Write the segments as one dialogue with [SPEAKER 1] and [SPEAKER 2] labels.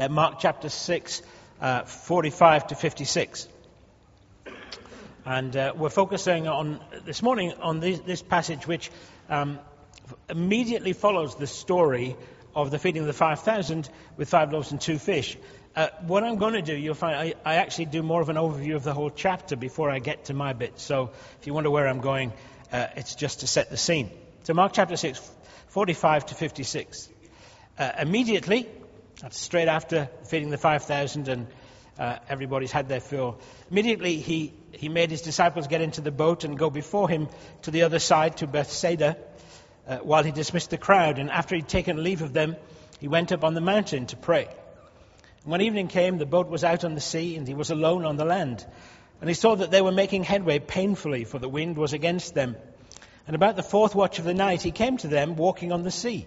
[SPEAKER 1] uh, Mark chapter 6, uh, 45 to 56. And uh, we're focusing on this morning on this, this passage, which um, immediately follows the story of the feeding of the 5,000 with five loaves and two fish. Uh, what I'm going to do, you'll find I, I, actually do more of an overview of the whole chapter before I get to my bit. So if you wonder where I'm going, uh, it's just to set the scene. So Mark chapter 6, 45 to 56. Uh, immediately, that's straight after feeding the 5,000 and uh, everybody's had their fill. Immediately, he, he made his disciples get into the boat and go before him to the other side, to Bethsaida, uh, while he dismissed the crowd. And after he'd taken leave of them, he went up on the mountain to pray. And when evening came, the boat was out on the sea, and he was alone on the land. And he saw that they were making headway painfully, for the wind was against them. And about the fourth watch of the night, he came to them walking on the sea.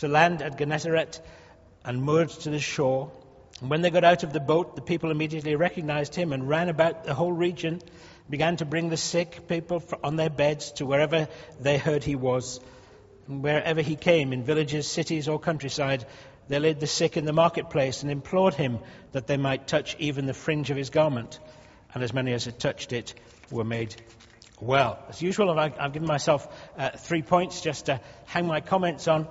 [SPEAKER 1] to land at Gennesaret and moored to the shore. And when they got out of the boat, the people immediately recognized him and ran about the whole region, began to bring the sick people on their beds to wherever they heard he was. And wherever he came, in villages, cities, or countryside, they laid the sick in the marketplace and implored him that they might touch even the fringe of his garment. And as many as had touched it were made well. As usual, I've, I've given myself uh, three points just to hang my comments on.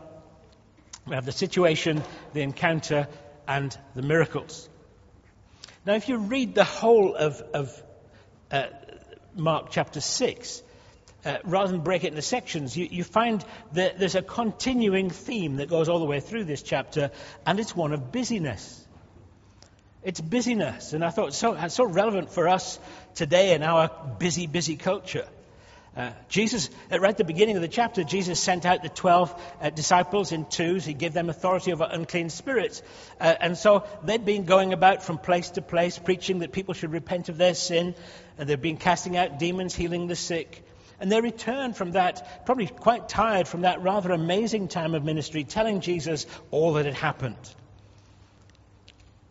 [SPEAKER 1] We have the situation, the encounter, and the miracles. Now, if you read the whole of, of uh, Mark chapter 6, uh, rather than break it into sections, you, you find that there's a continuing theme that goes all the way through this chapter, and it's one of busyness. It's busyness, and I thought so, so relevant for us today in our busy, busy culture. Uh, Jesus, uh, right at the beginning of the chapter, Jesus sent out the 12 uh, disciples in twos. He gave them authority over unclean spirits. Uh, and so they'd been going about from place to place, preaching that people should repent of their sin. And they've been casting out demons, healing the sick. And they returned from that, probably quite tired from that rather amazing time of ministry, telling Jesus all that had happened.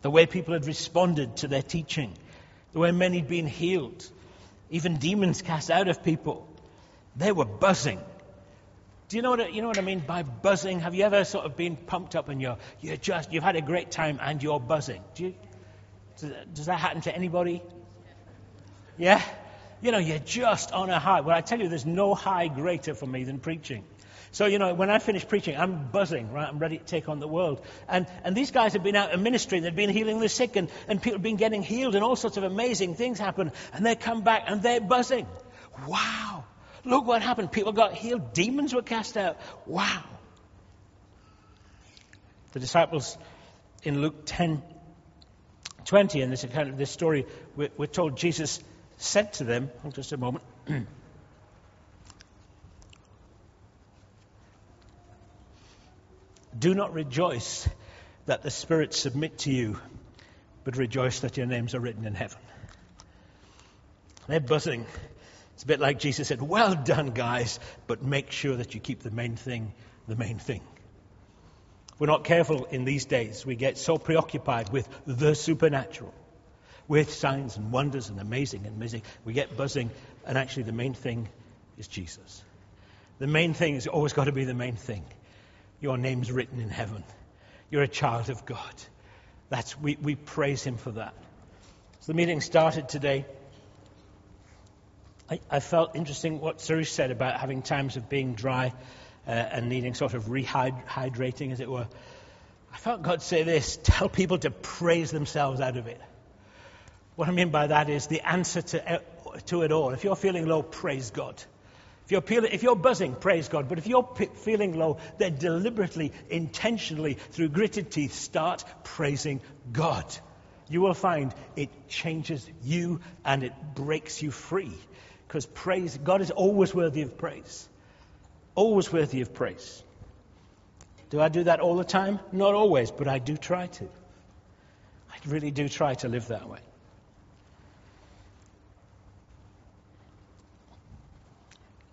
[SPEAKER 1] The way people had responded to their teaching, the way many had been healed, even demons cast out of people. They were buzzing. Do you know what, you know what I mean by buzzing? Have you ever sort of been pumped up and you're, you're just, you've had a great time and you're buzzing? Do you, does, does that happen to anybody? Yeah? You know, you're just on a high. Well, I tell you, there's no high greater for me than preaching. So, you know, when I finish preaching, I'm buzzing, right? I'm ready to take on the world. And, and these guys have been out in ministry, they've been healing the sick, and, and people have been getting healed, and all sorts of amazing things happen. And they come back and they're buzzing. Wow. Look what happened. People got healed, demons were cast out. Wow. The disciples in Luke 10 20, in this account of this story, we're, we're told Jesus said to them, hold just a moment. Do not rejoice that the spirits submit to you, but rejoice that your names are written in heaven. They're buzzing it's a bit like Jesus said, Well done, guys, but make sure that you keep the main thing the main thing. We're not careful in these days, we get so preoccupied with the supernatural, with signs and wonders and amazing and amazing. We get buzzing, and actually, the main thing is Jesus. The main thing has always got to be the main thing. Your name's written in heaven. You're a child of God. That's, we, we praise Him for that. So the meeting started today I, I felt interesting what Suresh said about having times of being dry uh, and needing sort of rehydrating, as it were. I felt God say this tell people to praise themselves out of it. What I mean by that is the answer to, uh, to it all. If you're feeling low, praise God. If you're, if you're buzzing, praise God. But if you're p- feeling low, then deliberately, intentionally, through gritted teeth, start praising God. You will find it changes you and it breaks you free because praise, God is always worthy of praise. Always worthy of praise. Do I do that all the time? Not always, but I do try to. I really do try to live that way.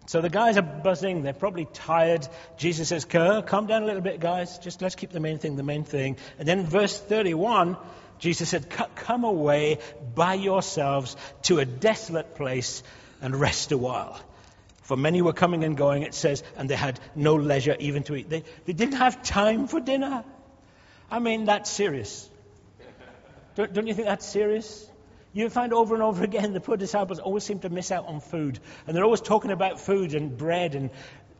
[SPEAKER 1] So the guys are buzzing. They're probably tired. Jesus says, Calm down a little bit, guys. Just let's keep the main thing the main thing. And then verse 31, Jesus said, Come away by yourselves to a desolate place and rest a while. For many were coming and going, it says, and they had no leisure even to eat. They, they didn't have time for dinner. I mean, that's serious. Don't, don't you think that's serious? You find over and over again the poor disciples always seem to miss out on food. And they're always talking about food and bread. And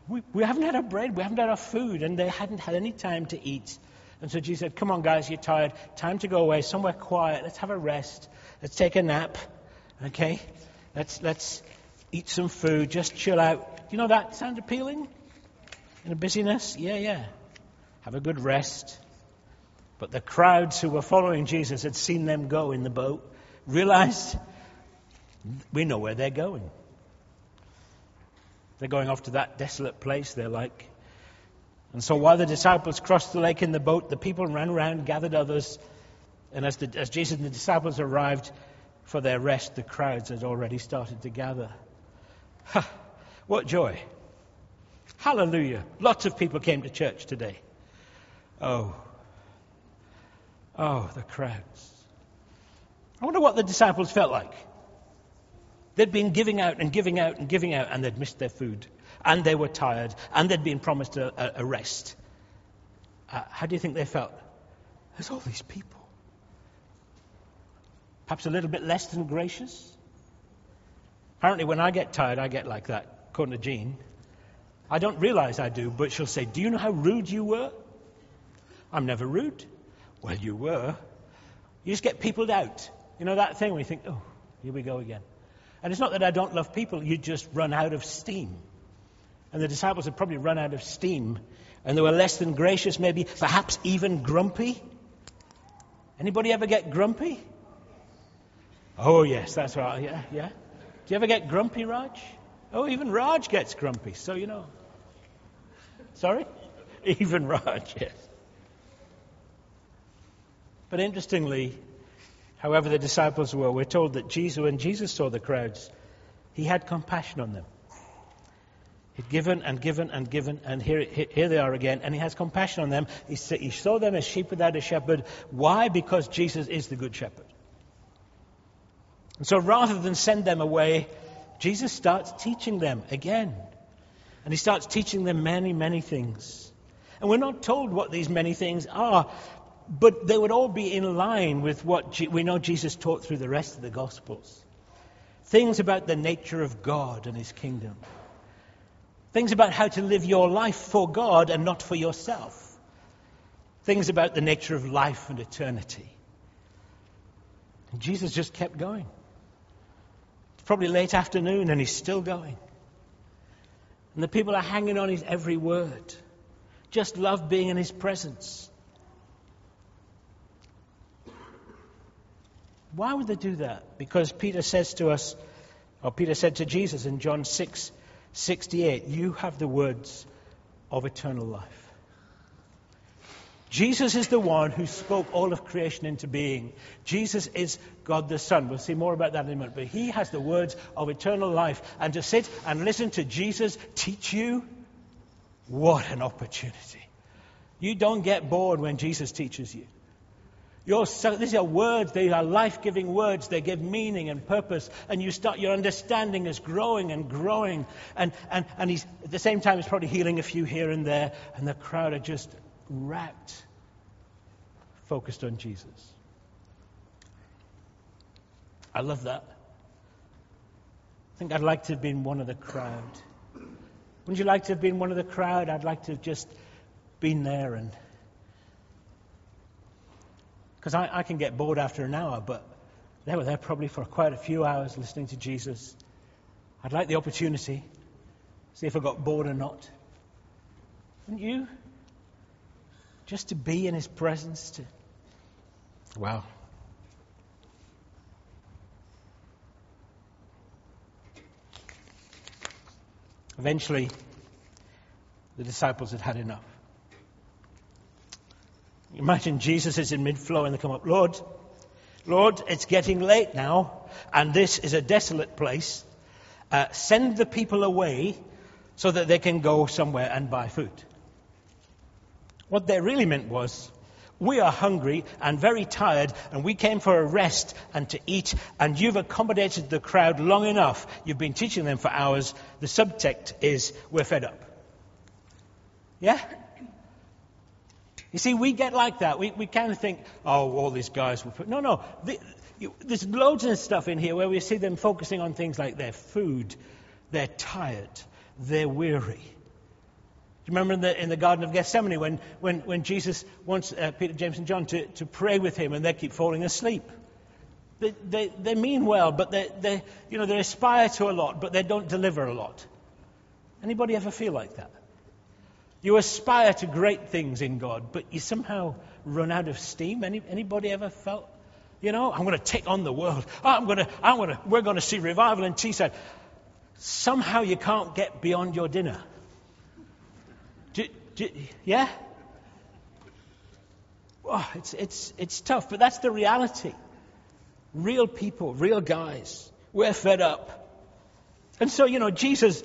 [SPEAKER 1] we, we haven't had our bread, we haven't had our food. And they hadn't had any time to eat. And so Jesus said, Come on, guys, you're tired. Time to go away, somewhere quiet. Let's have a rest. Let's take a nap. Okay? Let's, let's eat some food. Just chill out. Do You know that sound appealing? In a busyness? Yeah, yeah. Have a good rest. But the crowds who were following Jesus had seen them go in the boat realized we know where they're going. They're going off to that desolate place, they're like. And so while the disciples crossed the lake in the boat, the people ran around, gathered others. And as, the, as Jesus and the disciples arrived for their rest, the crowds had already started to gather. Ha, what joy! Hallelujah! Lots of people came to church today. Oh, oh, the crowds. I wonder what the disciples felt like. They'd been giving out and giving out and giving out, and they'd missed their food, and they were tired, and they'd been promised a, a, rest. Uh, how do you think they felt? There's all these people. Perhaps a little bit less than gracious. Apparently, when I get tired, I get like that, according to Jean. I don't realize I do, but she'll say, Do you know how rude you were? I'm never rude. Well, you were. You just get peopled out. You know that thing where you think, oh, here we go again. And it's not that I don't love people, you just run out of steam. And the disciples had probably run out of steam. And they were less than gracious, maybe, perhaps even grumpy. Anybody ever get grumpy? Oh, yes, that's right. Yeah, yeah. Do you ever get grumpy, Raj? Oh, even Raj gets grumpy, so you know. Sorry? Even Raj, yes. But interestingly, however the disciples were, we're told that Jesus, when Jesus saw the crowds, he had compassion on them. He'd given and given and given, and here, here they are again, and he has compassion on them. He, he saw them as sheep without a shepherd. Why? Because Jesus is the good shepherd. And so rather than send them away, Jesus starts teaching them again. And he starts teaching them many, many things. And we're not told what these many things are, but they would all be in line with what we know Jesus taught through the rest of the Gospels. Things about the nature of God and His kingdom. Things about how to live your life for God and not for yourself. Things about the nature of life and eternity. And Jesus just kept going. Probably late afternoon and he's still going. And the people are hanging on his every word. Just love being in his presence. Why would they do that? Because Peter says to us, or Peter said to Jesus in John 6 68, You have the words of eternal life. Jesus is the one who spoke all of creation into being. Jesus is God the Son. We'll see more about that in a minute. But he has the words of eternal life. And to sit and listen to Jesus teach you, what an opportunity. You don't get bored when Jesus teaches you. These are words, they are life giving words, they give meaning and purpose, and you start, your understanding is growing and growing. And, and, and he's, at the same time, he's probably healing a few here and there, and the crowd are just rapt, focused on Jesus. I love that. I think I'd like to have been one of the crowd. Wouldn't you like to have been one of the crowd? I'd like to have just been there and because I, I, can get bored after an hour, but they were there probably for quite a few hours listening to Jesus. I'd like the opportunity, see if I got bored or not. Wouldn't you? Just to be in his presence, to. Wow. Eventually, the disciples had had enough. Imagine Jesus is in mid flow and they come up, Lord, Lord, it's getting late now, and this is a desolate place. Uh, send the people away so that they can go somewhere and buy food. What they really meant was, we are hungry and very tired, and we came for a rest and to eat, and you've accommodated the crowd long enough. You've been teaching them for hours. The subtext is, we're fed up. Yeah? You see, we get like that. We, we kind of think, oh, all these guys will put. No, no. The, you, there's loads of stuff in here where we see them focusing on things like their food, they're tired, they're weary. You remember in the, in the Garden of Gethsemane when, when, when Jesus wants uh, Peter, James, and John to, to pray with him and they keep falling asleep? They, they, they mean well, but they, they, you know, they aspire to a lot, but they don't deliver a lot. Anybody ever feel like that? You aspire to great things in God, but you somehow run out of steam. Any, anybody ever felt, you know, I'm going to take on the world. Oh, I'm going to, I'm going to, we're going to see revival in Teesside. Somehow you can't get beyond your dinner. Yeah? Oh, it's, it's, it's tough, but that's the reality. Real people, real guys. We're fed up. And so, you know, Jesus,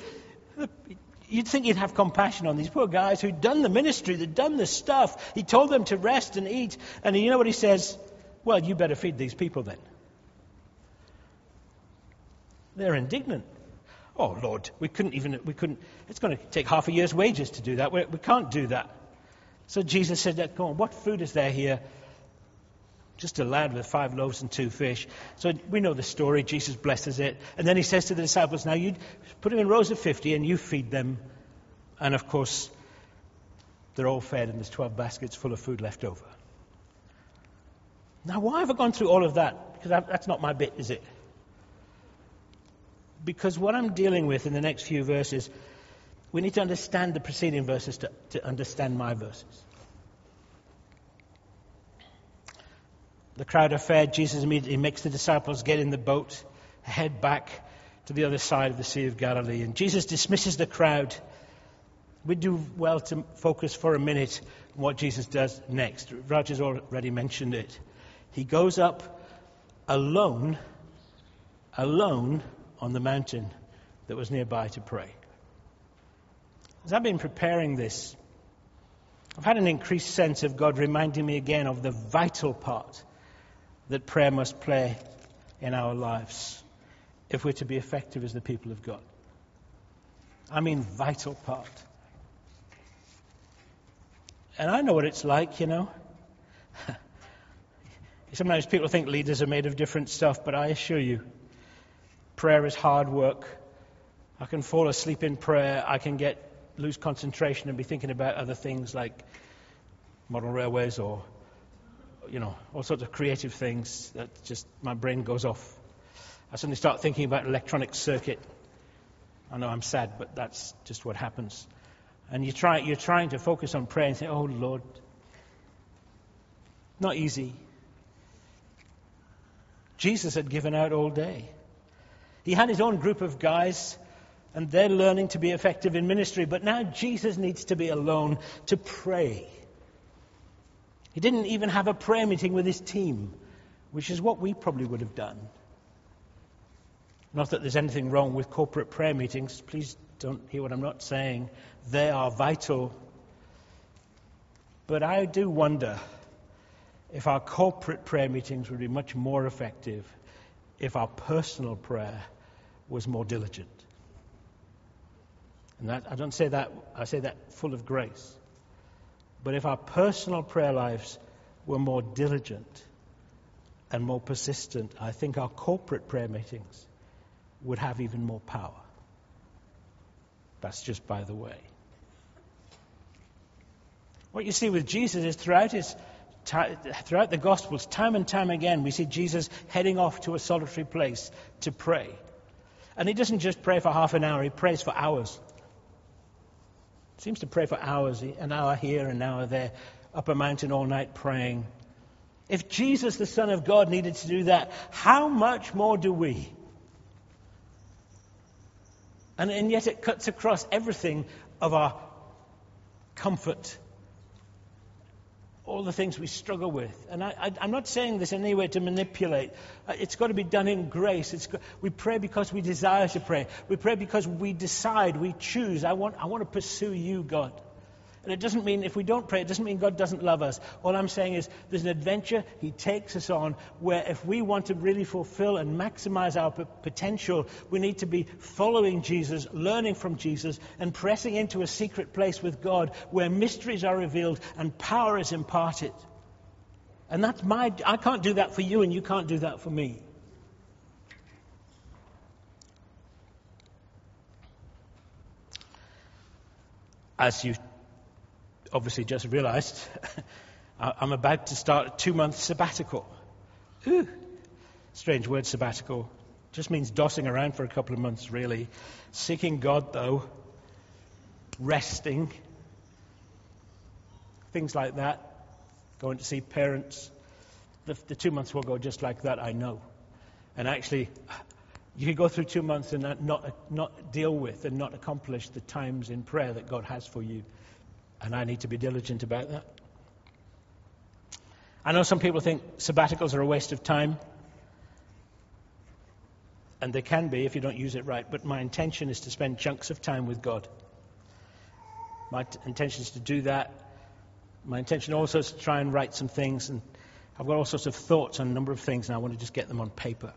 [SPEAKER 1] You'd think he'd have compassion on these poor guys who'd done the ministry, they'd done the stuff. He told them to rest and eat. And you know what he says? Well, you better feed these people then. They're indignant. Oh, Lord, we couldn't even, we couldn't, it's going to take half a year's wages to do that. We, we can't do that. So Jesus said, Come on, what food is there here? Just a lad with five loaves and two fish. So we know the story. Jesus blesses it. And then he says to the disciples, Now you put them in rows of 50 and you feed them. And of course, they're all fed and there's 12 baskets full of food left over. Now, why have I gone through all of that? Because that's not my bit, is it? Because what I'm dealing with in the next few verses, we need to understand the preceding verses to, to understand my verses. The crowd are fed. Jesus immediately makes the disciples get in the boat, head back to the other side of the Sea of Galilee. And Jesus dismisses the crowd. We do well to focus for a minute on what Jesus does next. Roger's already mentioned it. He goes up alone, alone on the mountain that was nearby to pray. As I've been preparing this, I've had an increased sense of God reminding me again of the vital part that prayer must play in our lives if we're to be effective as the people of God. I mean, vital part. And I know what it's like, you know. Sometimes people think leaders are made of different stuff, but I assure you, prayer is hard work. I can fall asleep in prayer. I can get lose concentration and be thinking about other things like model railways or you know, all sorts of creative things that just my brain goes off. I suddenly start thinking about electronic circuit. I know I'm sad, but that's just what happens. And you try, you're trying to focus on prayer and say, Oh Lord, not easy. Jesus had given out all day. He had his own group of guys, and they're learning to be effective in ministry, but now Jesus needs to be alone to pray. He didn't even have a prayer meeting with his team, which is what we probably would have done. Not that there's anything wrong with corporate prayer meetings. Please don't hear what I'm not saying. They are vital. But I do wonder if our corporate prayer meetings would be much more effective if our personal prayer was more diligent. And that, I don't say that, I say that full of grace. But if our personal prayer lives were more diligent and more persistent, I think our corporate prayer meetings would have even more power. That's just by the way. What you see with Jesus is throughout his throughout the Gospels, time and time again, we see Jesus heading off to a solitary place to pray. And he doesn't just pray for half an hour, he prays for hours. Seems to pray for hours, an hour here, an hour there, up a mountain all night praying. If Jesus, the Son of God, needed to do that, how much more do we? And, and yet it cuts across everything of our comfort, all the things we struggle with. And I, am not saying this in any way to manipulate. Uh, it's got to be done in grace. It's, we pray because we desire to pray. We pray because we decide, we choose. I want, I want to pursue you, God. And it doesn't mean, if we don't pray, it doesn't mean God doesn't love us. All I'm saying is there's an adventure He takes us on where if we want to really fulfill and maximize our p- potential, we need to be following Jesus, learning from Jesus, and pressing into a secret place with God where mysteries are revealed and power is imparted. And that's my, I can't do that for you, and you can't do that for me. As you obviously just realized I'm about to start a two month sabbatical. Ooh, strange word, sabbatical. Just means dossing around for a couple of months, really. Seeking God, though. Resting. Things like that. Going to see parents. The, the two months will go just like that, I know. And actually, you can go through two months and not, not deal with and not accomplish the times in prayer that God has for you. And I need to be diligent about that. I know some people think sabbaticals are a waste of time. And they can be if you don't use it right. But my intention is to spend chunks of time with God. My t- intention is to do that. My intention also is to try and write some things. And I've got all sorts of thoughts on a number of things, and I want to just get them on paper.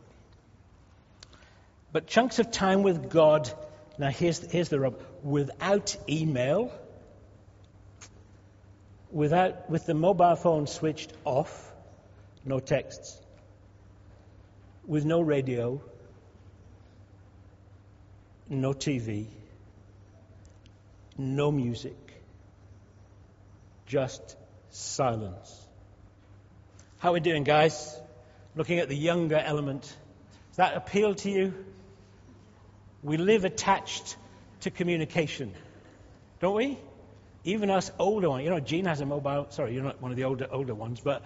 [SPEAKER 1] But chunks of time with God, now here's, here's the rub without email without, with the mobile phone switched off, no texts, with no radio, no TV, no music, just silence. How are we doing, guys? Looking at the younger element. Does that appeal to you? We live attached to communication, don't we? Even us older ones, you know, Jean has a mobile. Sorry, you're not one of the older older ones, but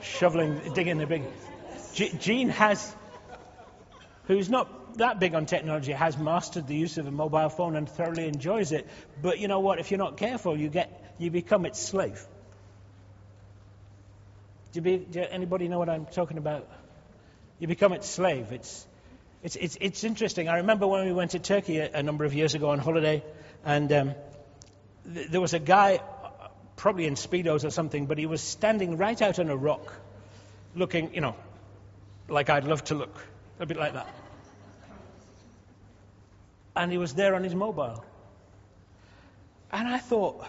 [SPEAKER 1] shoveling, digging the big. Jean has, who's not that big on technology, has mastered the use of a mobile phone and thoroughly enjoys it. But you know what? If you're not careful, you get you become its slave. Do, you be, do anybody know what I'm talking about? You become its slave. It's it's, it's, it's interesting. I remember when we went to Turkey a, a number of years ago on holiday, and um, th- there was a guy, probably in Speedos or something, but he was standing right out on a rock, looking, you know, like I'd love to look, a bit like that. And he was there on his mobile. And I thought,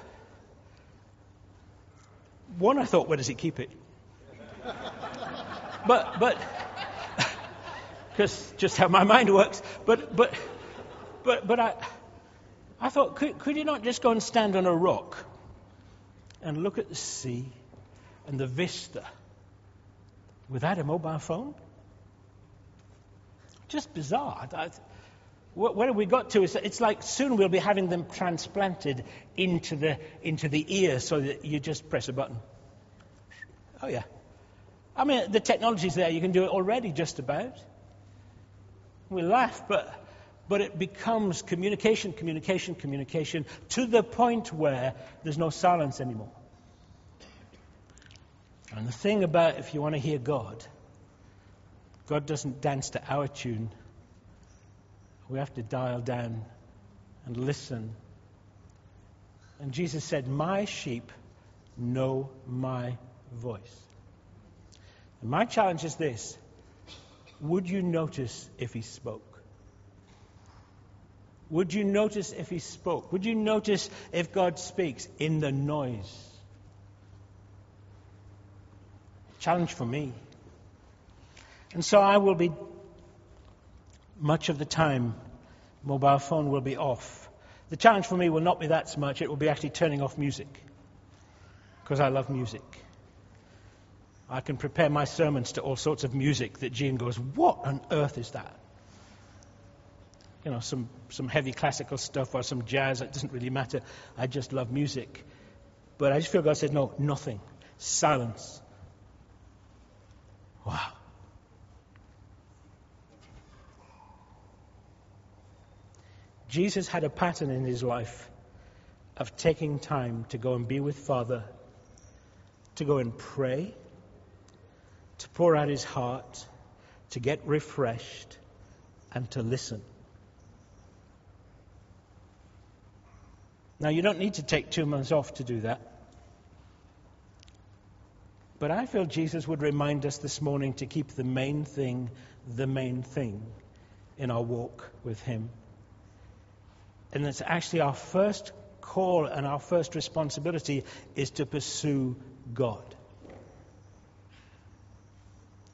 [SPEAKER 1] one, I thought, where does he keep it? but, but, because just how my mind works. But, but, but, but I, I thought, could, could you not just go and stand on a rock and look at the sea and the vista without a mobile phone? Just bizarre. I, where we got to is it's like soon we'll be having them transplanted into the, into the ear so that you just press a button. Oh, yeah. I mean, the technology's there. You can do it already, just about. We laugh, but, but it becomes communication, communication, communication to the point where there's no silence anymore. And the thing about if you want to hear God, God doesn't dance to our tune. We have to dial down and listen. And Jesus said, My sheep know my voice. And my challenge is this would you notice if he spoke? Would you notice if he spoke? Would you notice if God speaks in the noise? Challenge for me. And so I will be, much of the time, mobile phone will be off. The challenge for me will not be that much, it will be actually turning off music. Because I love music. I can prepare my sermons to all sorts of music that Jean goes, What on earth is that? You know, some, some heavy classical stuff or some jazz, it doesn't really matter. I just love music. But I just feel God said, No, nothing. Silence. Wow. Jesus had a pattern in his life of taking time to go and be with Father, to go and pray, pour out his heart, to get refreshed, and to listen. Now, you don't need to take two months off to do that. But I feel Jesus would remind us this morning to keep the main thing the main thing in our walk with Him. And it's actually our first call and our first responsibility is to pursue God.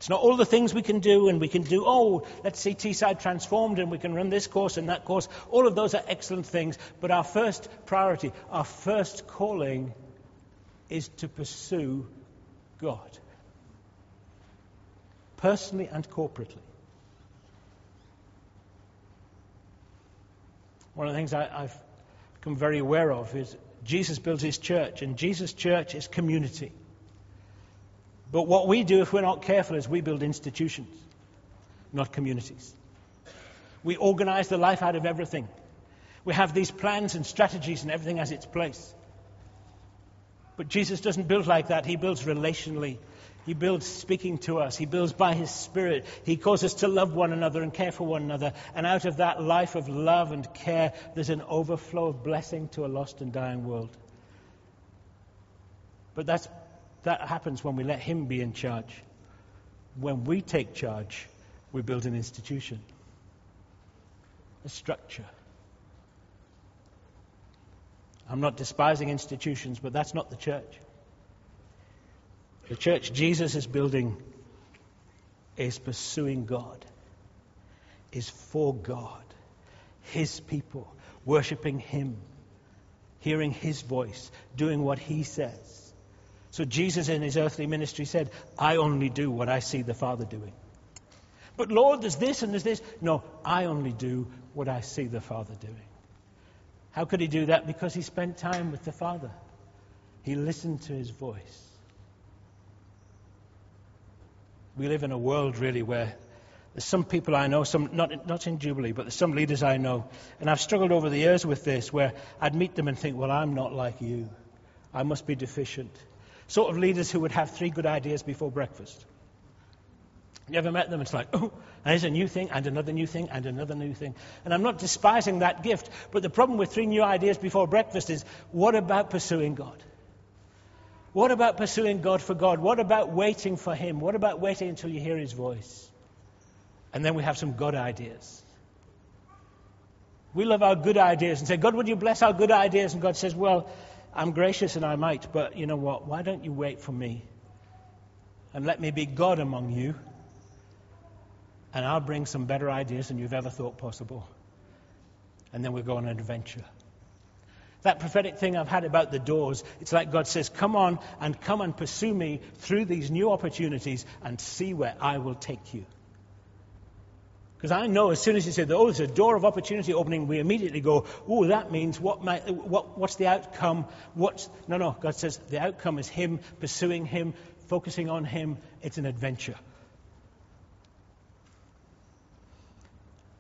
[SPEAKER 1] It's not all the things we can do, and we can do, oh, let's see Teesside transformed, and we can run this course and that course. All of those are excellent things, but our first priority, our first calling is to pursue God, personally and corporately. One of the things I, have become very aware of is Jesus builds his church, and Jesus' church is community. But what we do, if we're not careful, is we build institutions, not communities. We organize the life out of everything. We have these plans and strategies, and everything has its place. But Jesus doesn't build like that. He builds relationally. He builds speaking to us. He builds by His Spirit. He calls us to love one another and care for one another. And out of that life of love and care, there's an overflow of blessing to a lost and dying world. But that's, that happens when we let Him be in charge. When we take charge, we build an institution, a structure. I'm not despising institutions, but that's not the church. The church Jesus is building is pursuing God, is for God, His people, worshipping Him, hearing His voice, doing what He says. So Jesus in His earthly ministry said, I only do what I see the Father doing. But Lord, there's this and there's this. No, I only do what I see the Father doing. How could he do that? Because he spent time with the Father. He listened to his voice. We live in a world really where there's some people I know, some not, not in Jubilee, but there's some leaders I know, and I've struggled over the years with this where I'd meet them and think, well, I'm not like you. I must be deficient. Sort of leaders who would have three good ideas before breakfast. You ever met them? It's like, oh, there's a new thing, and another new thing, and another new thing. And I'm not despising that gift, but the problem with three new ideas before breakfast is what about pursuing God? What about pursuing God for God? What about waiting for Him? What about waiting until you hear His voice? And then we have some God ideas. We love our good ideas and say, God, would you bless our good ideas? And God says, Well, I'm gracious and I might, but you know what? Why don't you wait for me? And let me be God among you and I'll bring some better ideas than you've ever thought possible. And then we'll go on an adventure. That prophetic thing I've had about the doors, it's like God says, Come on and come and pursue me through these new opportunities and see where I will take you. Because I know as soon as you say, oh, there's a door of opportunity opening, we immediately go, oh, that means what, what what's the outcome? What's, no, no, God says the outcome is Him, pursuing Him, focusing on Him. It's an adventure.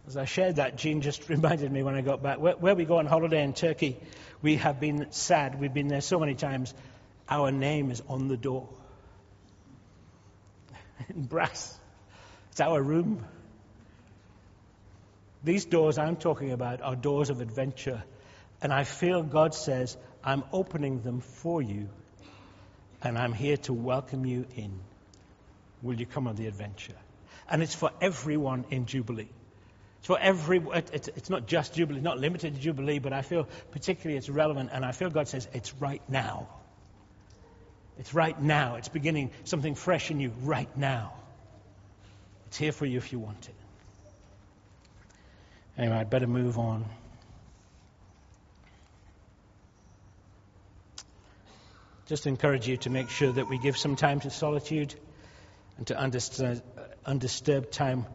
[SPEAKER 1] As I shared that, Jean just reminded me when I got back. Where, where, we go on holiday in Turkey, we have been sad. We've been there so many times. Our name is on the door. In brass. It's our room. These doors I'm talking about are doors of adventure. And I feel God says, I'm opening them for you. And I'm here to welcome you in. Will you come on the adventure? And it's for everyone in Jubilee. It's For every, it's not just Jubilee, not limited to Jubilee, but I feel particularly it's relevant, and I feel God says it's right now. It's right now. It's beginning something fresh in you right now. It's here for you if you want it. Anyway, I'd better move on. Just encourage you to make sure that we give some time to solitude and to uh, undisturbed time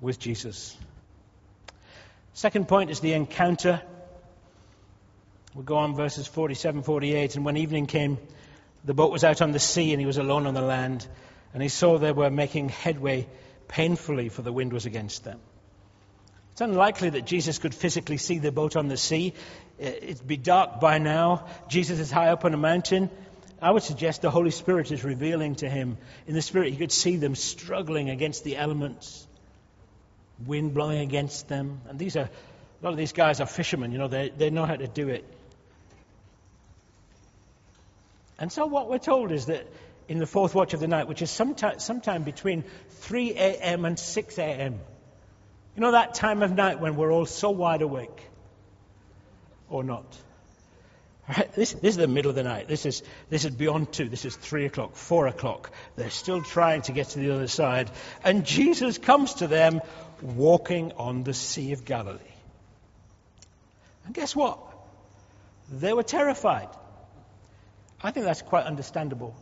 [SPEAKER 1] with Jesus. Second point is the encounter. We'll go on verses 47, 48. And when evening came, the boat was out on the sea and he was alone on the land. And he saw they were making headway painfully, for the wind was against them. It's unlikely that Jesus could physically see the boat on the sea. Uh, it'd be dark by now. Jesus is high up on a mountain. I would suggest the Holy Spirit is revealing to him. In the Spirit, he could see them struggling against the elements, wind blowing against them. And these are, a lot of these guys are fishermen, you know, they, they know how to do it. And so what we're told is that in the fourth watch of the night, which is sometime, sometime between 3 a.m. and 6 a.m., you know that time of night when we're all so wide awake? Or not? Right, this, this, is the middle of the night. This is, this is beyond two. This is three o'clock, four o'clock. They're still trying to get to the other side. And Jesus comes to them walking on the Sea of Galilee. And guess what? They were terrified. I think that's quite understandable.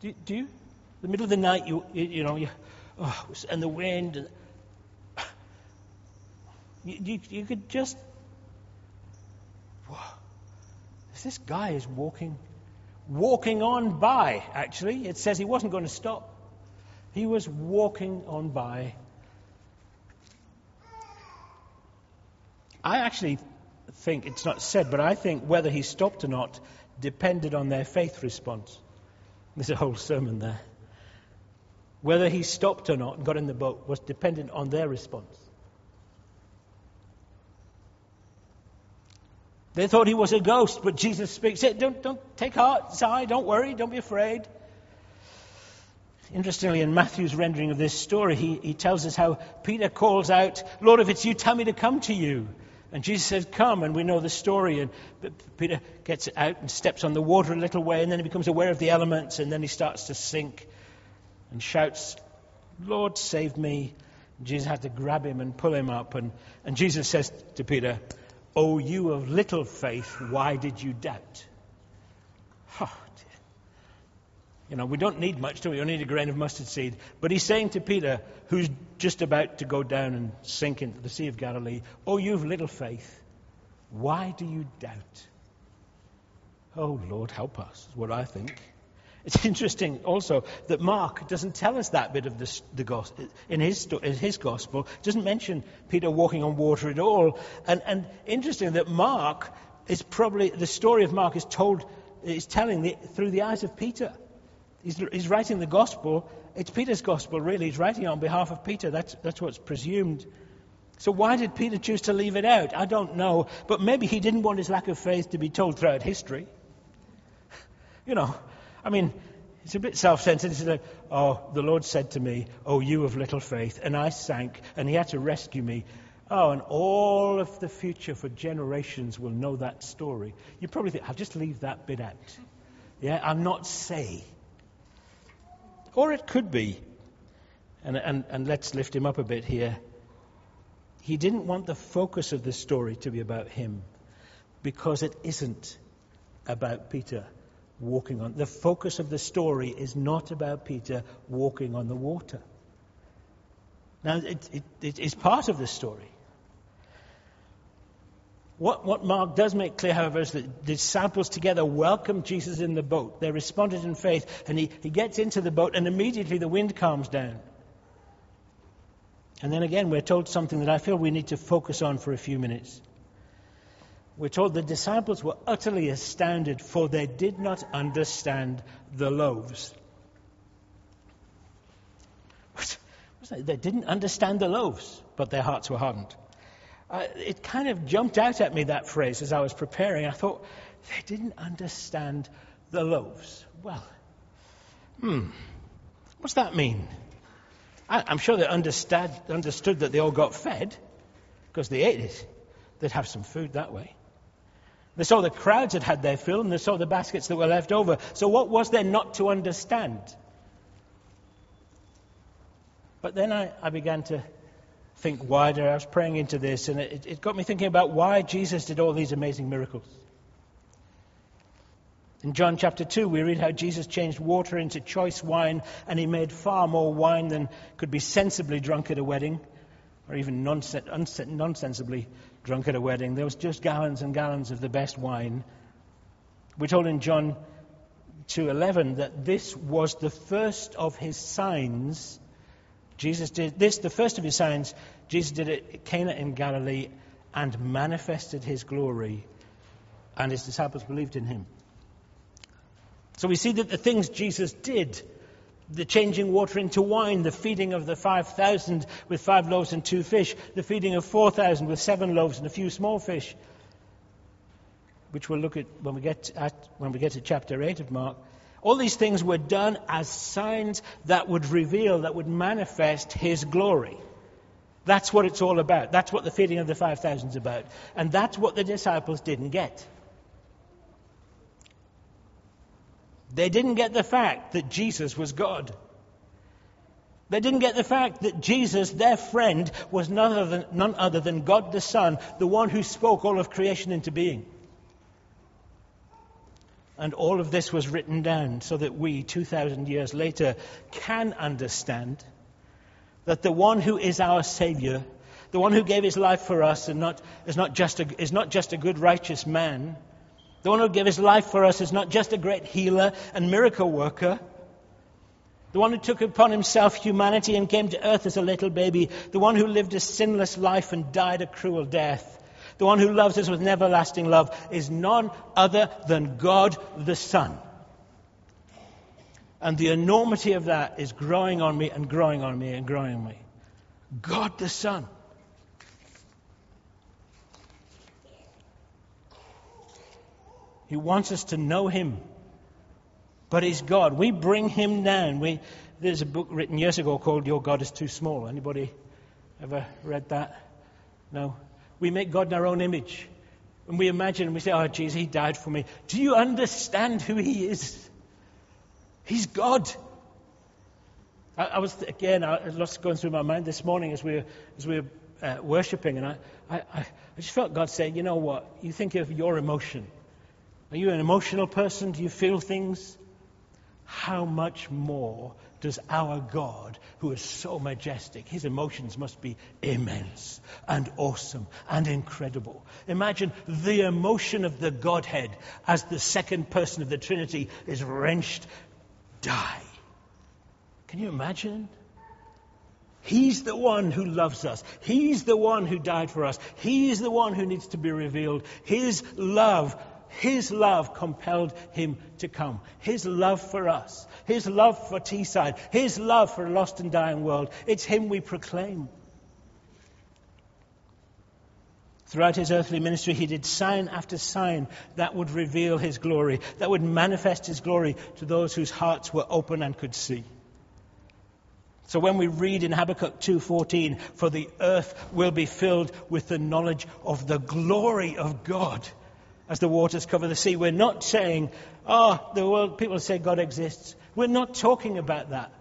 [SPEAKER 1] Do, do you? The middle of the night, you, you, you know, you, oh, and the wind. You, you, you could just. Whoa, this guy is walking, walking on by, actually. It says he wasn't going to stop. He was walking on by. I actually think, it's not said, but I think whether he stopped or not depended on their faith response. There's a whole sermon there. Whether he stopped or not and got in the boat was dependent on their response. They thought he was a ghost, but Jesus speaks. Don't, don't take heart, sigh, don't worry, don't be afraid. Interestingly, in Matthew's rendering of this story, he, he tells us how Peter calls out, Lord, if it's you, tell me to come to you. And Jesus says, Come, and we know the story. And Peter gets out and steps on the water a little way, and then he becomes aware of the elements, and then he starts to sink and shouts, Lord, save me. And Jesus had to grab him and pull him up. And, and Jesus says to Peter, Oh, you of little faith, why did you doubt? Oh, you know, we don't need much, do we? We only need a grain of mustard seed. But he's saying to Peter, who's just about to go down and sink into the Sea of Galilee, Oh, you've little faith. Why do you doubt? Oh, Lord, help us, is what I think. It's interesting also that Mark doesn't tell us that bit of the, the gospel. In his, in his gospel, doesn't mention Peter walking on water at all. And, and interesting that Mark is probably, the story of Mark is told, is telling the, through the eyes of Peter. He's, he's writing the gospel. It's Peter's gospel, really. He's writing on behalf of Peter. That's, that's what's presumed. So why did Peter choose to leave it out? I don't know. But maybe he didn't want his lack of faith to be told throughout history. You know, I mean, it's a bit self-centered. It's like, oh, the Lord said to me, oh, you of little faith, and I sank, and he had to rescue me. Oh, and all of the future for generations will know that story. You probably think, I'll just leave that bit out. Yeah, I'm not say. Or it could be, and, and, and let's lift him up a bit here. He didn't want the focus of the story to be about him because it isn't about Peter walking on. The focus of the story is not about Peter walking on the water. Now, it, it, it is part of the story. What, what Mark does make clear, however, is that the disciples together welcomed Jesus in the boat. They responded in faith, and he, he gets into the boat, and immediately the wind calms down. And then again, we're told something that I feel we need to focus on for a few minutes. We're told the disciples were utterly astounded, for they did not understand the loaves. They didn't understand the loaves, but their hearts were hardened uh, it kind of jumped out at me, that phrase, as I was preparing. I thought, they didn't understand the loaves. Well, hmm, what's that mean? I, am sure they understood, understood that they all got fed because they ate it. They'd have some food that way. They saw the crowds had had their fill and they saw the baskets that were left over. So what was there not to understand? But then I, I began to think wider. I was praying into this, and it, it got me thinking about why Jesus did all these amazing miracles. In John chapter 2, we read how Jesus changed water into choice wine, and he made far more wine than could be sensibly drunk at a wedding, or even nonsensibly drunk at a wedding. There was just gallons and gallons of the best wine. We're told in John 2:11 that this was the first of his signs Jesus did this, the first of his signs, Jesus did it at Cana in Galilee and manifested his glory, and his disciples believed in him. So we see that the things Jesus did, the changing water into wine, the feeding of the 5,000 with five loaves and two fish, the feeding of 4,000 with seven loaves and a few small fish, which we'll look at when we get, at, when we get to chapter 8 of Mark, all these things were done as signs that would reveal, that would manifest His glory. That's what it's all about. That's what the feeding of the 5,000 is about. And that's what the disciples didn't get. They didn't get the fact that Jesus was God. They didn't get the fact that Jesus, their friend, was none other, than, none other than God the Son, the one who spoke all of creation into being. And all of this was written down so that we, 2,000 years later, can understand that the one who is our Savior, the one who gave his life for us and not, is, not just a, is not just a good, righteous man, the one who gave his life for us is not just a great healer and miracle worker. The one who took upon himself humanity and came to earth as a little baby. The one who lived a sinless life and died a cruel death the one who loves us with everlasting love, is none other than God the Son. And the enormity of that is growing on me and growing on me and growing on me. God the Son. He wants us to know Him. But He's God. We bring Him down. We, there's a book written years ago called Your God is Too Small. Anybody ever read that? No? we make God in our own image. And we imagine and we say, Oh, Jesus, He died for me. Do you understand who He is? He's God. I, I was, again, I was going through my mind this morning as we were, as we were uh, worshipping, and I, I, I just felt God saying, You know what? You think of your emotion. Are you an emotional person? Do you feel things? How much more does our God, who is so majestic, his emotions must be immense and awesome and incredible. Imagine the emotion of the Godhead as the second person of the Trinity is wrenched, die. Can you imagine? He's the one who loves us. He's the one who died for us. He's the one who needs to be revealed. His love his love compelled him to come. His love for us. His love for Teesside. His love for a lost and dying world. It's him we proclaim. Throughout his earthly ministry, he did sign after sign that would reveal his glory, that would manifest his glory to those whose hearts were open and could see. So when we read in Habakkuk 2:14, "For the earth will be filled with the knowledge of the glory of God," as the waters cover the sea. We're not saying, oh, the world, people say God exists. We're not talking about that.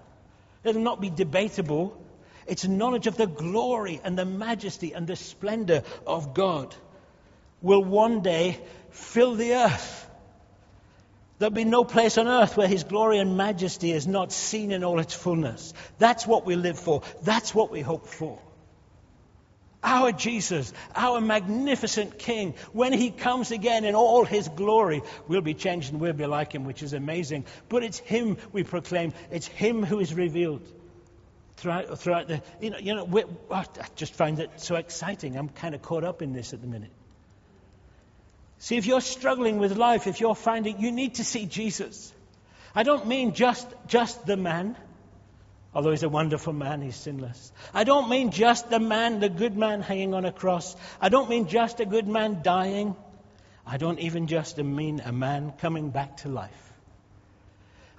[SPEAKER 1] It'll not be debatable. It's knowledge of the glory and the majesty and the splendor of God will one day fill the earth. There'll be no place on earth where His glory and majesty is not seen in all its fullness. That's what we live for. That's what we hope for. Our Jesus, our magnificent King, when he comes again in all his glory, we'll be changed and we'll be like him, which is amazing. But it's him we proclaim. It's him who is revealed throughout, throughout the. You know, you know we, I just find it so exciting. I'm kind of caught up in this at the minute. See, if you're struggling with life, if you're finding, you need to see Jesus. I don't mean just, just the man. Although he's a wonderful man, he's sinless. I don't mean just the man, the good man hanging on a cross. I don't mean just a good man dying. I don't even just mean a man coming back to life.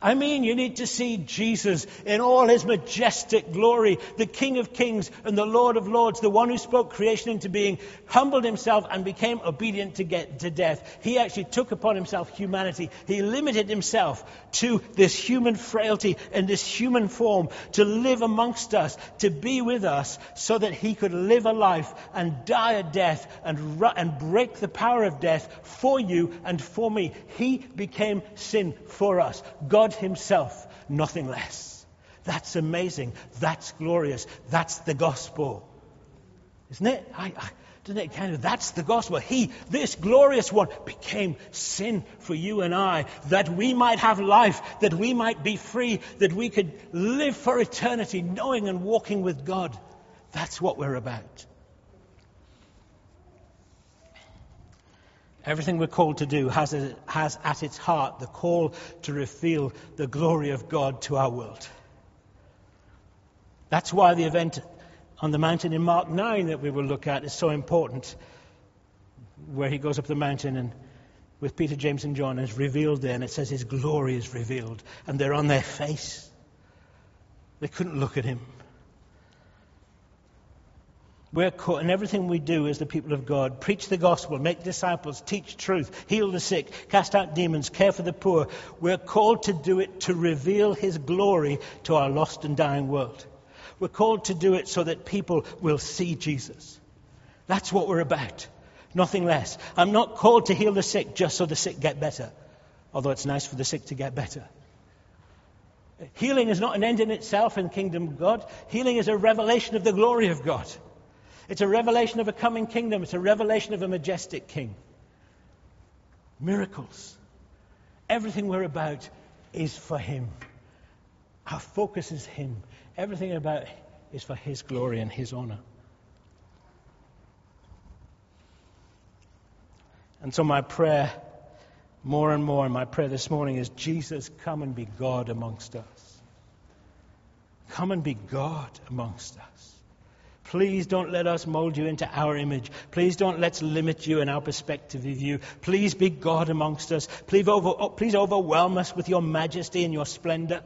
[SPEAKER 1] I mean, you need to see Jesus in all his majestic glory, the King of kings and the Lord of lords, the one who spoke creation into being, humbled himself and became obedient to get to death. He actually took upon himself humanity. He limited himself to this human frailty and this human form to live amongst us, to be with us, so that he could live a life and die a death and, and break the power of death for you and for me. He became sin for us. God God Himself, nothing less. That's amazing. That's glorious. That's the gospel. Isn't it? I, I, Doesn't it kind of, that's the gospel. He, this glorious one, became sin for you and I, that we might have life, that we might be free, that we could live for eternity, knowing and walking with God. That's what we're about. Everything we're called to do has, a, has at its heart the call to reveal the glory of God to our world. That's why the event on the mountain in Mark 9 that we will look at is so important, where he goes up the mountain and with Peter, James, and John is revealed there, and it says his glory is revealed, and they're on their face. They couldn't look at him. We're caught in everything we do as the people of God. Preach the gospel, make disciples, teach truth, heal the sick, cast out demons, care for the poor. We're called to do it to reveal his glory to our lost and dying world. We're called to do it so that people will see Jesus. That's what we're about. Nothing less. I'm not called to heal the sick just so the sick get better, although it's nice for the sick to get better. Healing is not an end in itself in the kingdom of God. Healing is a revelation of the glory of God. It's a revelation of a coming kingdom. It's a revelation of a majestic king. Miracles. Everything we're about is for him. Our focus is him. Everything about is for His glory and His honor. And so, my prayer, more and more, my prayer this morning is Jesus, come and be God amongst us. Come and be God amongst us. Please don't let us mold you into our image. Please don't let's limit you in our perspective of you. Please be God amongst us. Please, over, oh, please overwhelm us with your majesty and your splendor.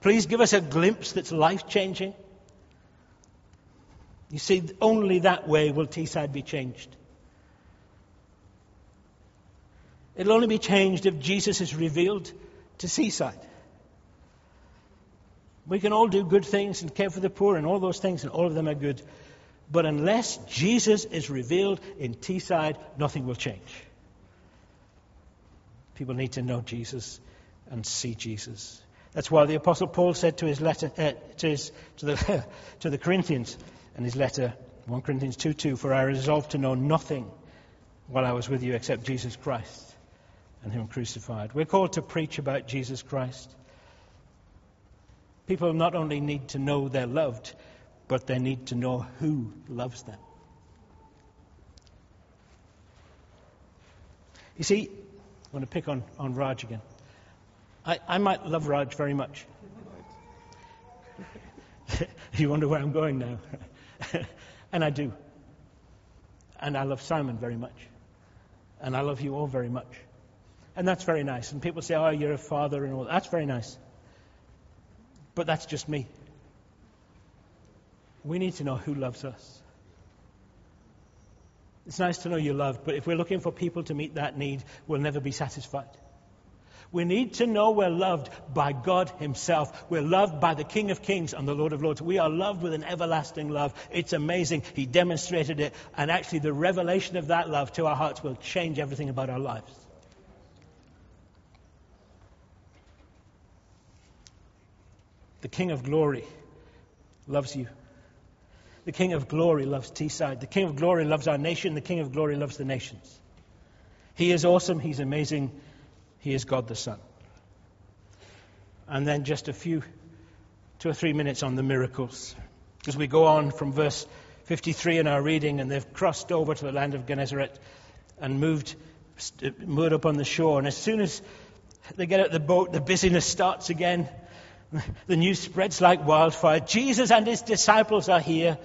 [SPEAKER 1] Please give us a glimpse that's life changing. You see, only that way will Teesside be changed. It'll only be changed if Jesus is revealed to Teesside. We can all do good things and care for the poor and all those things, and all of them are good. But unless Jesus is revealed in Teesside, nothing will change. People need to know Jesus and see Jesus. That's why the Apostle Paul said to his letter uh, to, his, to, the, to the Corinthians in his letter, 1 Corinthians 2 2, For I resolved to know nothing while I was with you except Jesus Christ and Him crucified. We're called to preach about Jesus Christ. People not only need to know they're loved, but they need to know who loves them. You see, I'm going to pick on, on Raj again. I, I might love Raj very much. you wonder where I'm going now. and I do. And I love Simon very much. And I love you all very much. And that's very nice. And people say, oh, you're a father and all. That's very nice. But that's just me. We need to know who loves us. It's nice to know you're loved, but if we're looking for people to meet that need, we'll never be satisfied. We need to know we're loved by God Himself. We're loved by the King of Kings and the Lord of Lords. We are loved with an everlasting love. It's amazing. He demonstrated it. And actually, the revelation of that love to our hearts will change everything about our lives. The King of Glory loves you. The King of Glory loves Teesside. The King of Glory loves our nation. The King of Glory loves the nations. He is awesome. He's amazing. He is God the Son. And then just a few, two or three minutes on the miracles. As we go on from verse 53 in our reading, and they've crossed over to the land of Gennesaret and moved, moored up on the shore. And as soon as they get out the boat, the busyness starts again. The news spreads like wildfire. Jesus and his disciples are here.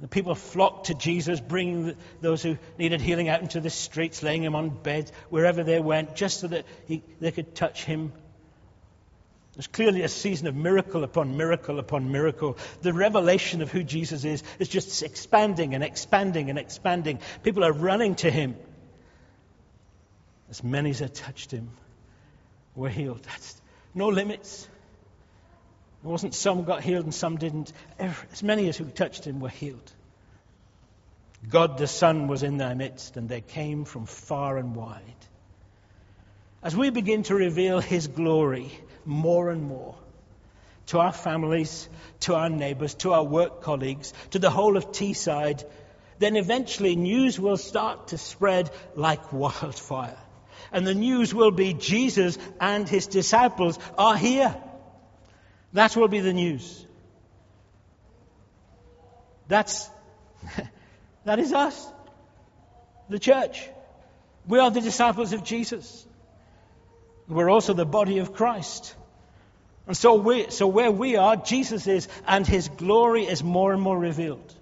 [SPEAKER 1] The people flocked to Jesus, bringing those who needed healing out into the streets, laying him on beds, wherever they went, just so that he, they could touch him. There's clearly a season of miracle upon miracle upon miracle. The revelation of who Jesus is is just expanding and expanding and expanding. People are running to him. As many as have touched him were healed. That's no limits. It wasn't some got healed and some didn't. As many as who touched him were healed. God the Son was in their midst, and they came from far and wide. As we begin to reveal his glory more and more to our families, to our neighbors, to our work colleagues, to the whole of Teesside, then eventually news will start to spread like wildfire. And the news will be Jesus and his disciples are here. That will be the news. That's, that is us. The church. We are the disciples of Jesus. We're also the body of Christ. And so, we, so where we are, Jesus is, and his glory is more and more revealed.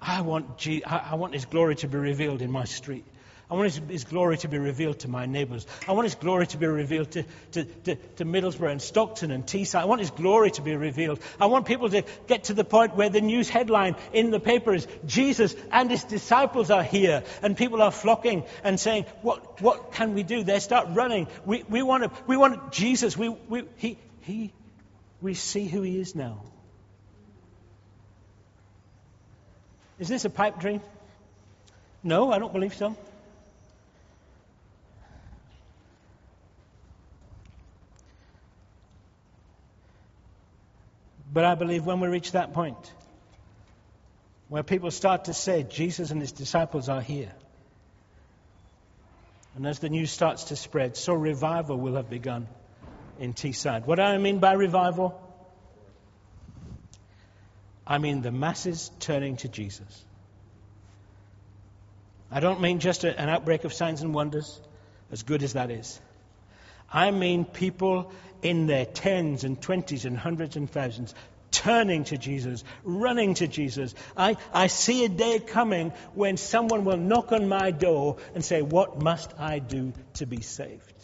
[SPEAKER 1] I want, I want his glory to be revealed in my street. I want his, glory to be revealed to my neighbours. I want his glory to be revealed to, to, to, to, Middlesbrough and Stockton and Teesside. I want his glory to be revealed. I want people to get to the point where the news headline in the paper is Jesus and his disciples are here. And people are flocking and saying, what, what can we do? They start running. We, we, want, to, we want Jesus. We, we, he, he, we see who he is now. Is this a pipe dream? No, I don't believe so. But I believe when we reach that point, where people start to say, Jesus and his disciples are here, and as the news starts to spread, so revival will have begun in Teesside. What do I mean by revival? I mean the masses turning to Jesus. I don't mean just a, an outbreak of signs and wonders, as good as that is. I mean people in their tens and twenties and hundreds and thousands turning to Jesus, running to Jesus. I, I see a day coming when someone will knock on my door and say, What must I do to be saved?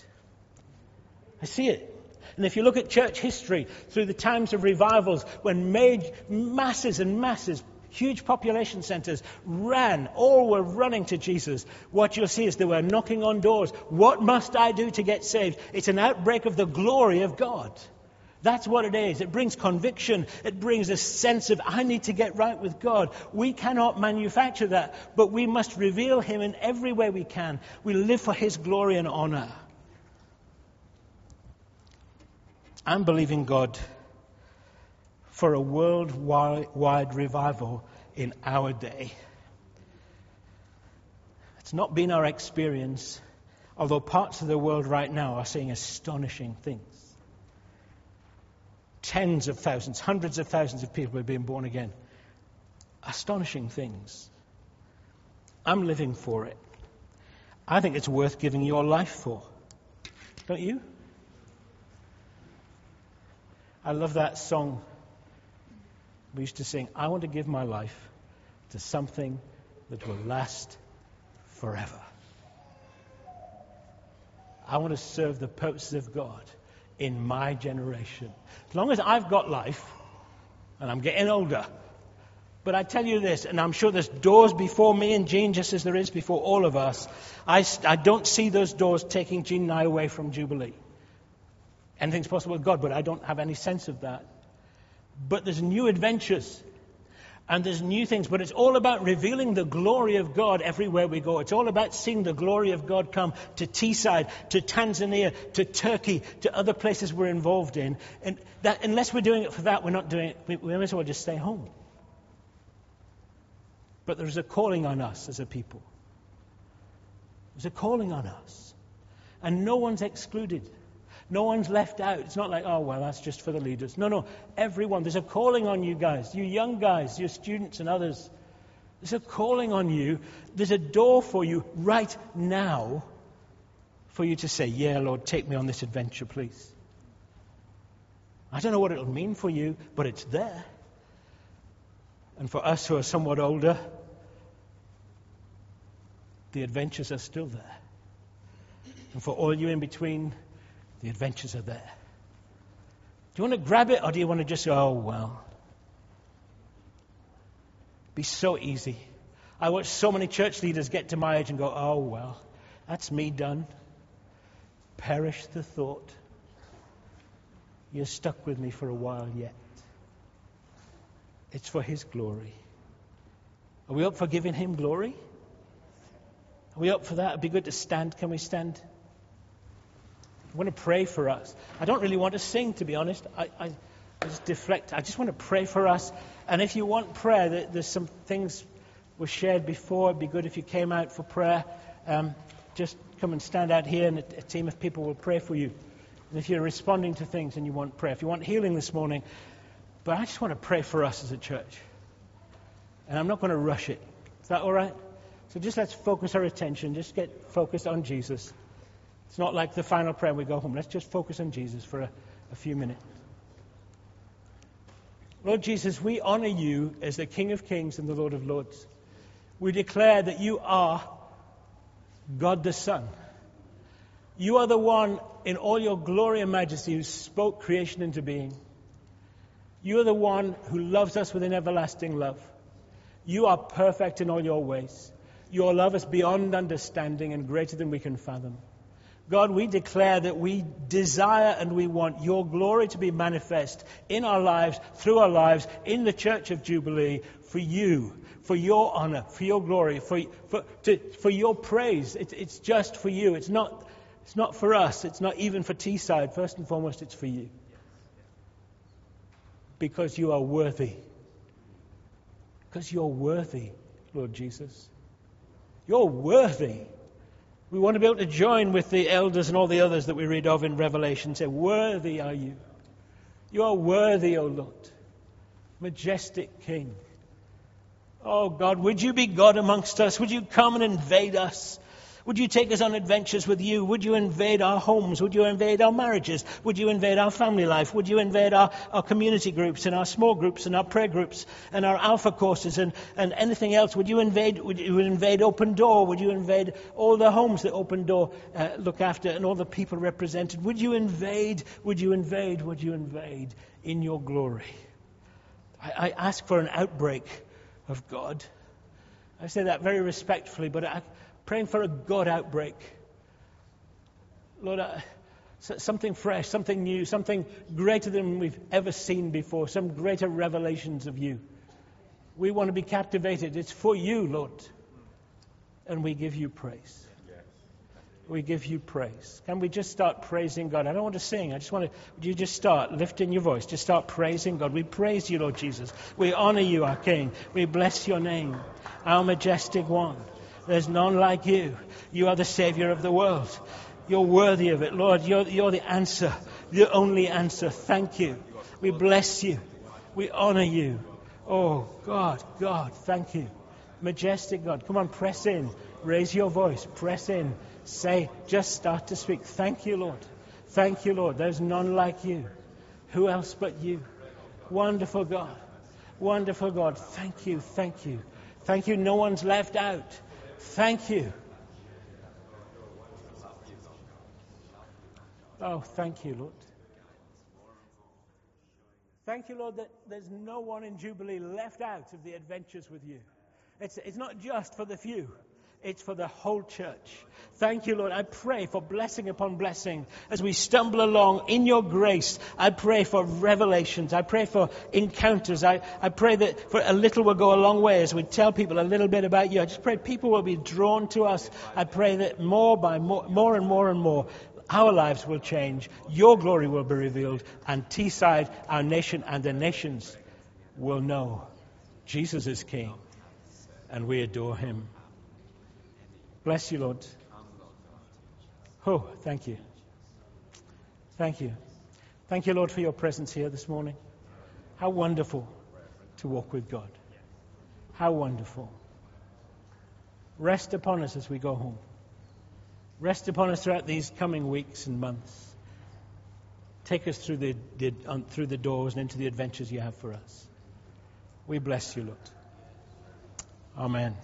[SPEAKER 1] I see it. And if you look at church history through the times of revivals, when made masses and masses huge population centers ran, all were running to Jesus. What you'll see is they were knocking on doors. What must I do to get saved? It's an outbreak of the glory of God. That's what it is. It brings conviction. It brings a sense of, I need to get right with God. We cannot manufacture that, but we must reveal Him in every way we can. We live for His glory and honor. I'm believing God for a worldwide revival in our day. It's not been our experience, although parts of the world right now are seeing astonishing things. Tens of thousands, hundreds of thousands of people are being born again. Astonishing things. I'm living for it. I think it's worth giving your life for. Don't you? I love that song we used to sing, I want to give my life to something that will last forever. I want to serve the purposes of God in my generation. As long as I've got life, and I'm getting older, but I tell you this, and I'm sure there's doors before me and Jean, just as there is before all of us. I, I don't see those doors taking Jean and I away from Jubilee. Anything's possible with God, but I don't have any sense of that. But there's new adventures and there's new things, but it's all about revealing the glory of God everywhere we go. It's all about seeing the glory of God come to Teesside, to Tanzania, to Turkey, to other places we're involved in. And that, unless we're doing it for that, we're not doing it. We, we might as well just stay home. But there's a calling on us as a people. There's a calling on us. And no one's excluded. No one's left out. It's not like, oh, well, that's just for the leaders. No, no. Everyone. There's a calling on you guys, you young guys, your students and others. There's a calling on you. There's a door for you right now for you to say, yeah, Lord, take me on this adventure, please. I don't know what it'll mean for you, but it's there. And for us who are somewhat older, the adventures are still there. And for all you in between, the adventures are there. Do you want to grab it or do you want to just go, oh, well? Be so easy. I watch so many church leaders get to my age and go, oh, well, that's me done. Perish the thought. You're stuck with me for a while yet. It's for His glory. Are we up for giving Him glory? Are we up for that? It'd be good to stand. Can we stand? I want to pray for us. I don't really want to sing, to be honest. I, I, I just deflect. I just want to pray for us. And if you want prayer, there's some things was shared before. It'd be good if you came out for prayer. Um, just come and stand out here, and a, a team of people will pray for you. And if you're responding to things and you want prayer, if you want healing this morning, but I just want to pray for us as a church. And I'm not going to rush it. Is that all right? So just let's focus our attention. Just get focused on Jesus. It's not like the final prayer we go home. Let's just focus on Jesus for a, a few minutes. Lord Jesus, we honor you as the King of Kings and the Lord of Lords. We declare that you are God the Son. You are the one in all your glory and majesty who spoke creation into being. You are the one who loves us with an everlasting love. You are perfect in all your ways. Your love is beyond understanding and greater than we can fathom. God, we declare that we desire and we want your glory to be manifest in our lives, through our lives, in the Church of Jubilee, for you, for your honor, for your glory, for, for, to, for your praise. It, it's just for you. It's not, it's not for us. It's not even for Teesside. First and foremost, it's for you. Because you are worthy. Because you're worthy, Lord Jesus. You're worthy. We want to be able to join with the elders and all the others that we read of in Revelation. Say, Worthy are you. You are worthy, O Lord. Majestic King. Oh God, would you be God amongst us? Would you come and invade us? Would you take us on adventures with you? Would you invade our homes? Would you invade our marriages? Would you invade our family life? Would you invade our, our community groups and our small groups and our prayer groups and our alpha courses and, and anything else? Would you invade, would you invade Open Door? Would you invade all the homes that Open Door uh, look after and all the people represented? Would you invade, would you invade, would you invade in your glory? I, I ask for an outbreak of God. I say that very respectfully, but I, praying for a God outbreak. Lord, uh, something fresh, something new, something greater than we've ever seen before, some greater revelations of you. We want to be captivated. It's for you, Lord. And we give you praise. We give you praise. Can we just start praising God? I don't want to sing. I just want to, would you just start lifting your voice? Just start praising God. We praise you, Lord Jesus. We honor you, our King. We bless your name, our majestic one. There's none like you. You are the Savior of the world. You're worthy of it. Lord, you're, you're the answer, the only answer. Thank you. We bless you. We honor you. Oh, God, God, thank you. Majestic God. Come on, press in. Raise your voice. Press in. Say, just start to speak. Thank you, Lord. Thank you, Lord. There's none like you. Who else but you? Wonderful God. Wonderful God. Thank you. Thank you. Thank you. No one's left out. Thank you. Oh, thank you, Lord. Thank you, Lord, that there's no one in Jubilee left out of the adventures with you. It's, it's not just for the few. It's for the whole church. Thank you, Lord. I pray for blessing upon blessing as we stumble along in your grace. I pray for revelations. I pray for encounters. I, I pray that for a little will go a long way as we tell people a little bit about you. I just pray people will be drawn to us. I pray that more by more, more and more and more, our lives will change. Your glory will be revealed. And Teesside, our nation and the nations will know Jesus is King. And we adore him. Bless you, Lord. Oh, thank you. Thank you. Thank you, Lord, for your presence here this morning. How wonderful to walk with God. How wonderful. Rest upon us as we go home. Rest upon us throughout these coming weeks and months. Take us through the, the um, through the doors and into the adventures you have for us. We bless you, Lord. Amen.